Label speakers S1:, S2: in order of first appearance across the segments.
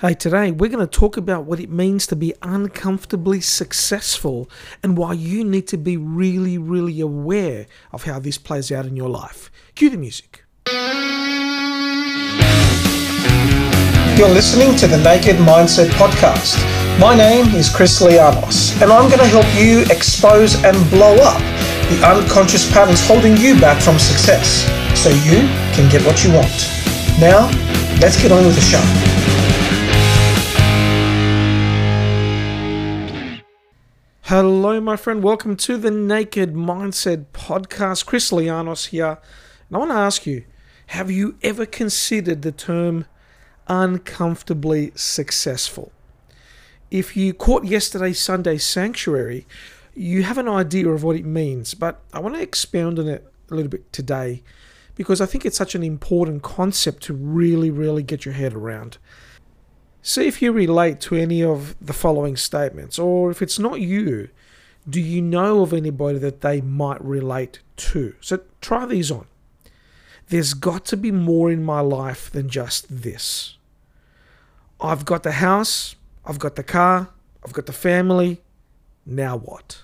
S1: Hey, today we're going to talk about what it means to be uncomfortably successful and why you need to be really, really aware of how this plays out in your life. Cue the music.
S2: You're listening to the Naked Mindset Podcast. My name is Chris Lianos, and I'm going to help you expose and blow up the unconscious patterns holding you back from success so you can get what you want. Now, let's get on with the show.
S1: Hello, my friend. Welcome to the Naked Mindset Podcast. Chris Lianos here. And I want to ask you have you ever considered the term uncomfortably successful? If you caught yesterday's Sunday Sanctuary, you have an idea of what it means, but I want to expound on it a little bit today because I think it's such an important concept to really, really get your head around. See if you relate to any of the following statements, or if it's not you, do you know of anybody that they might relate to? So try these on. There's got to be more in my life than just this. I've got the house, I've got the car, I've got the family. Now what?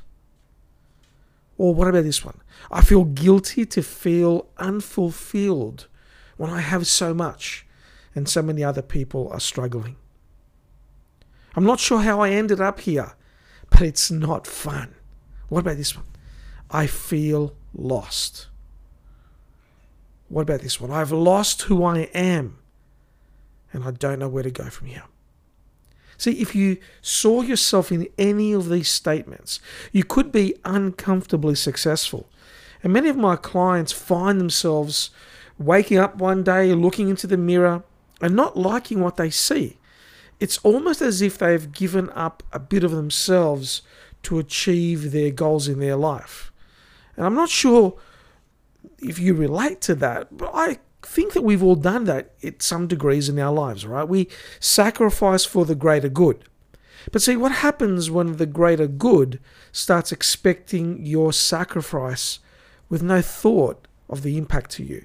S1: Or what about this one? I feel guilty to feel unfulfilled when I have so much and so many other people are struggling. I'm not sure how I ended up here, but it's not fun. What about this one? I feel lost. What about this one? I've lost who I am and I don't know where to go from here. See, if you saw yourself in any of these statements, you could be uncomfortably successful. And many of my clients find themselves waking up one day, looking into the mirror, and not liking what they see. It's almost as if they've given up a bit of themselves to achieve their goals in their life. And I'm not sure if you relate to that, but I think that we've all done that at some degrees in our lives, right? We sacrifice for the greater good. But see, what happens when the greater good starts expecting your sacrifice with no thought of the impact to you?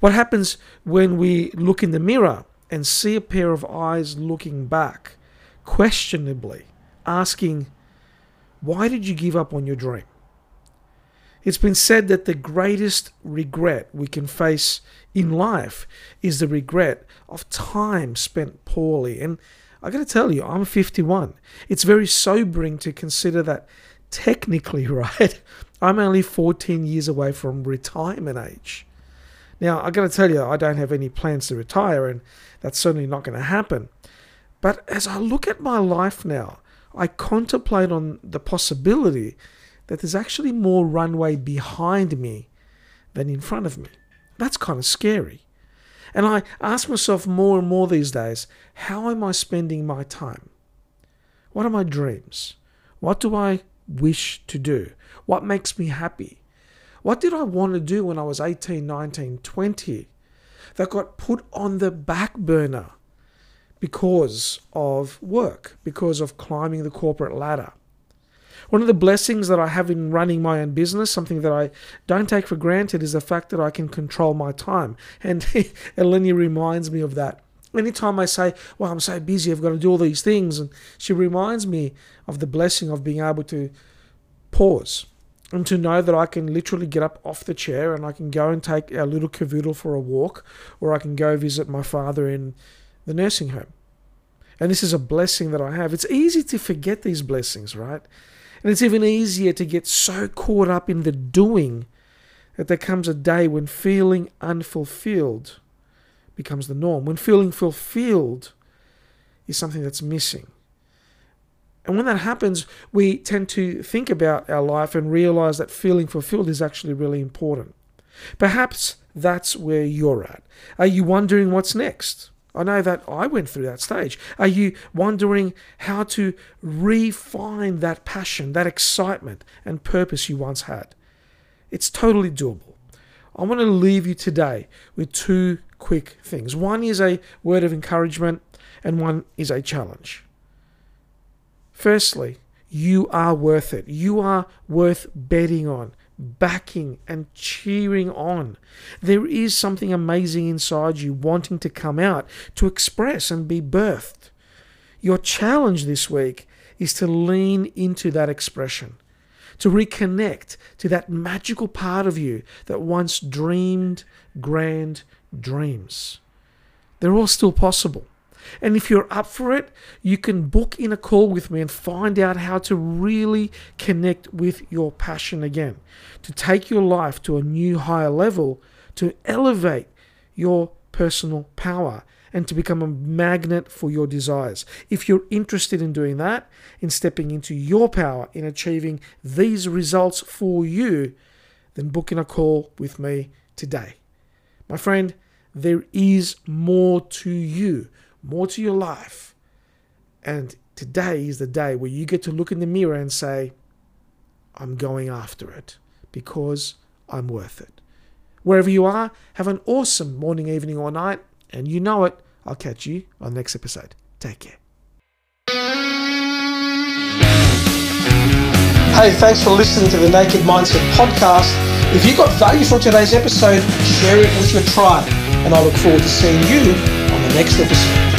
S1: What happens when we look in the mirror and see a pair of eyes looking back, questionably, asking, Why did you give up on your dream? It's been said that the greatest regret we can face in life is the regret of time spent poorly. And I got to tell you, I'm 51. It's very sobering to consider that technically, right, I'm only 14 years away from retirement age. Now, I got to tell you, I don't have any plans to retire, and that's certainly not going to happen. But as I look at my life now, I contemplate on the possibility that there's actually more runway behind me than in front of me. That's kind of scary. And I ask myself more and more these days how am I spending my time? What are my dreams? What do I wish to do? What makes me happy? What did I want to do when I was 18, 19, 20 that got put on the back burner because of work, because of climbing the corporate ladder? One of the blessings that I have in running my own business, something that I don't take for granted, is the fact that I can control my time. And Eleni reminds me of that. Anytime I say, Well, I'm so busy, I've got to do all these things, and she reminds me of the blessing of being able to pause and to know that I can literally get up off the chair and I can go and take our little cavoodle for a walk, or I can go visit my father in the nursing home. And this is a blessing that I have. It's easy to forget these blessings, right? And it's even easier to get so caught up in the doing that there comes a day when feeling unfulfilled becomes the norm. When feeling fulfilled is something that's missing. And when that happens, we tend to think about our life and realize that feeling fulfilled is actually really important. Perhaps that's where you're at. Are you wondering what's next? I know that I went through that stage. Are you wondering how to refine that passion, that excitement, and purpose you once had? It's totally doable. I want to leave you today with two quick things. One is a word of encouragement, and one is a challenge. Firstly, you are worth it. You are worth betting on, backing and cheering on. There is something amazing inside you wanting to come out, to express and be birthed. Your challenge this week is to lean into that expression, to reconnect to that magical part of you that once dreamed grand dreams. They're all still possible. And if you're up for it, you can book in a call with me and find out how to really connect with your passion again, to take your life to a new higher level, to elevate your personal power and to become a magnet for your desires. If you're interested in doing that, in stepping into your power, in achieving these results for you, then book in a call with me today. My friend, there is more to you more to your life. And today is the day where you get to look in the mirror and say, I'm going after it because I'm worth it. Wherever you are, have an awesome morning, evening, or night. And you know it. I'll catch you on the next episode. Take care.
S2: Hey, thanks for listening to the Naked Mindset podcast. If you got value from today's episode, share it with your tribe. And I look forward to seeing you next episode.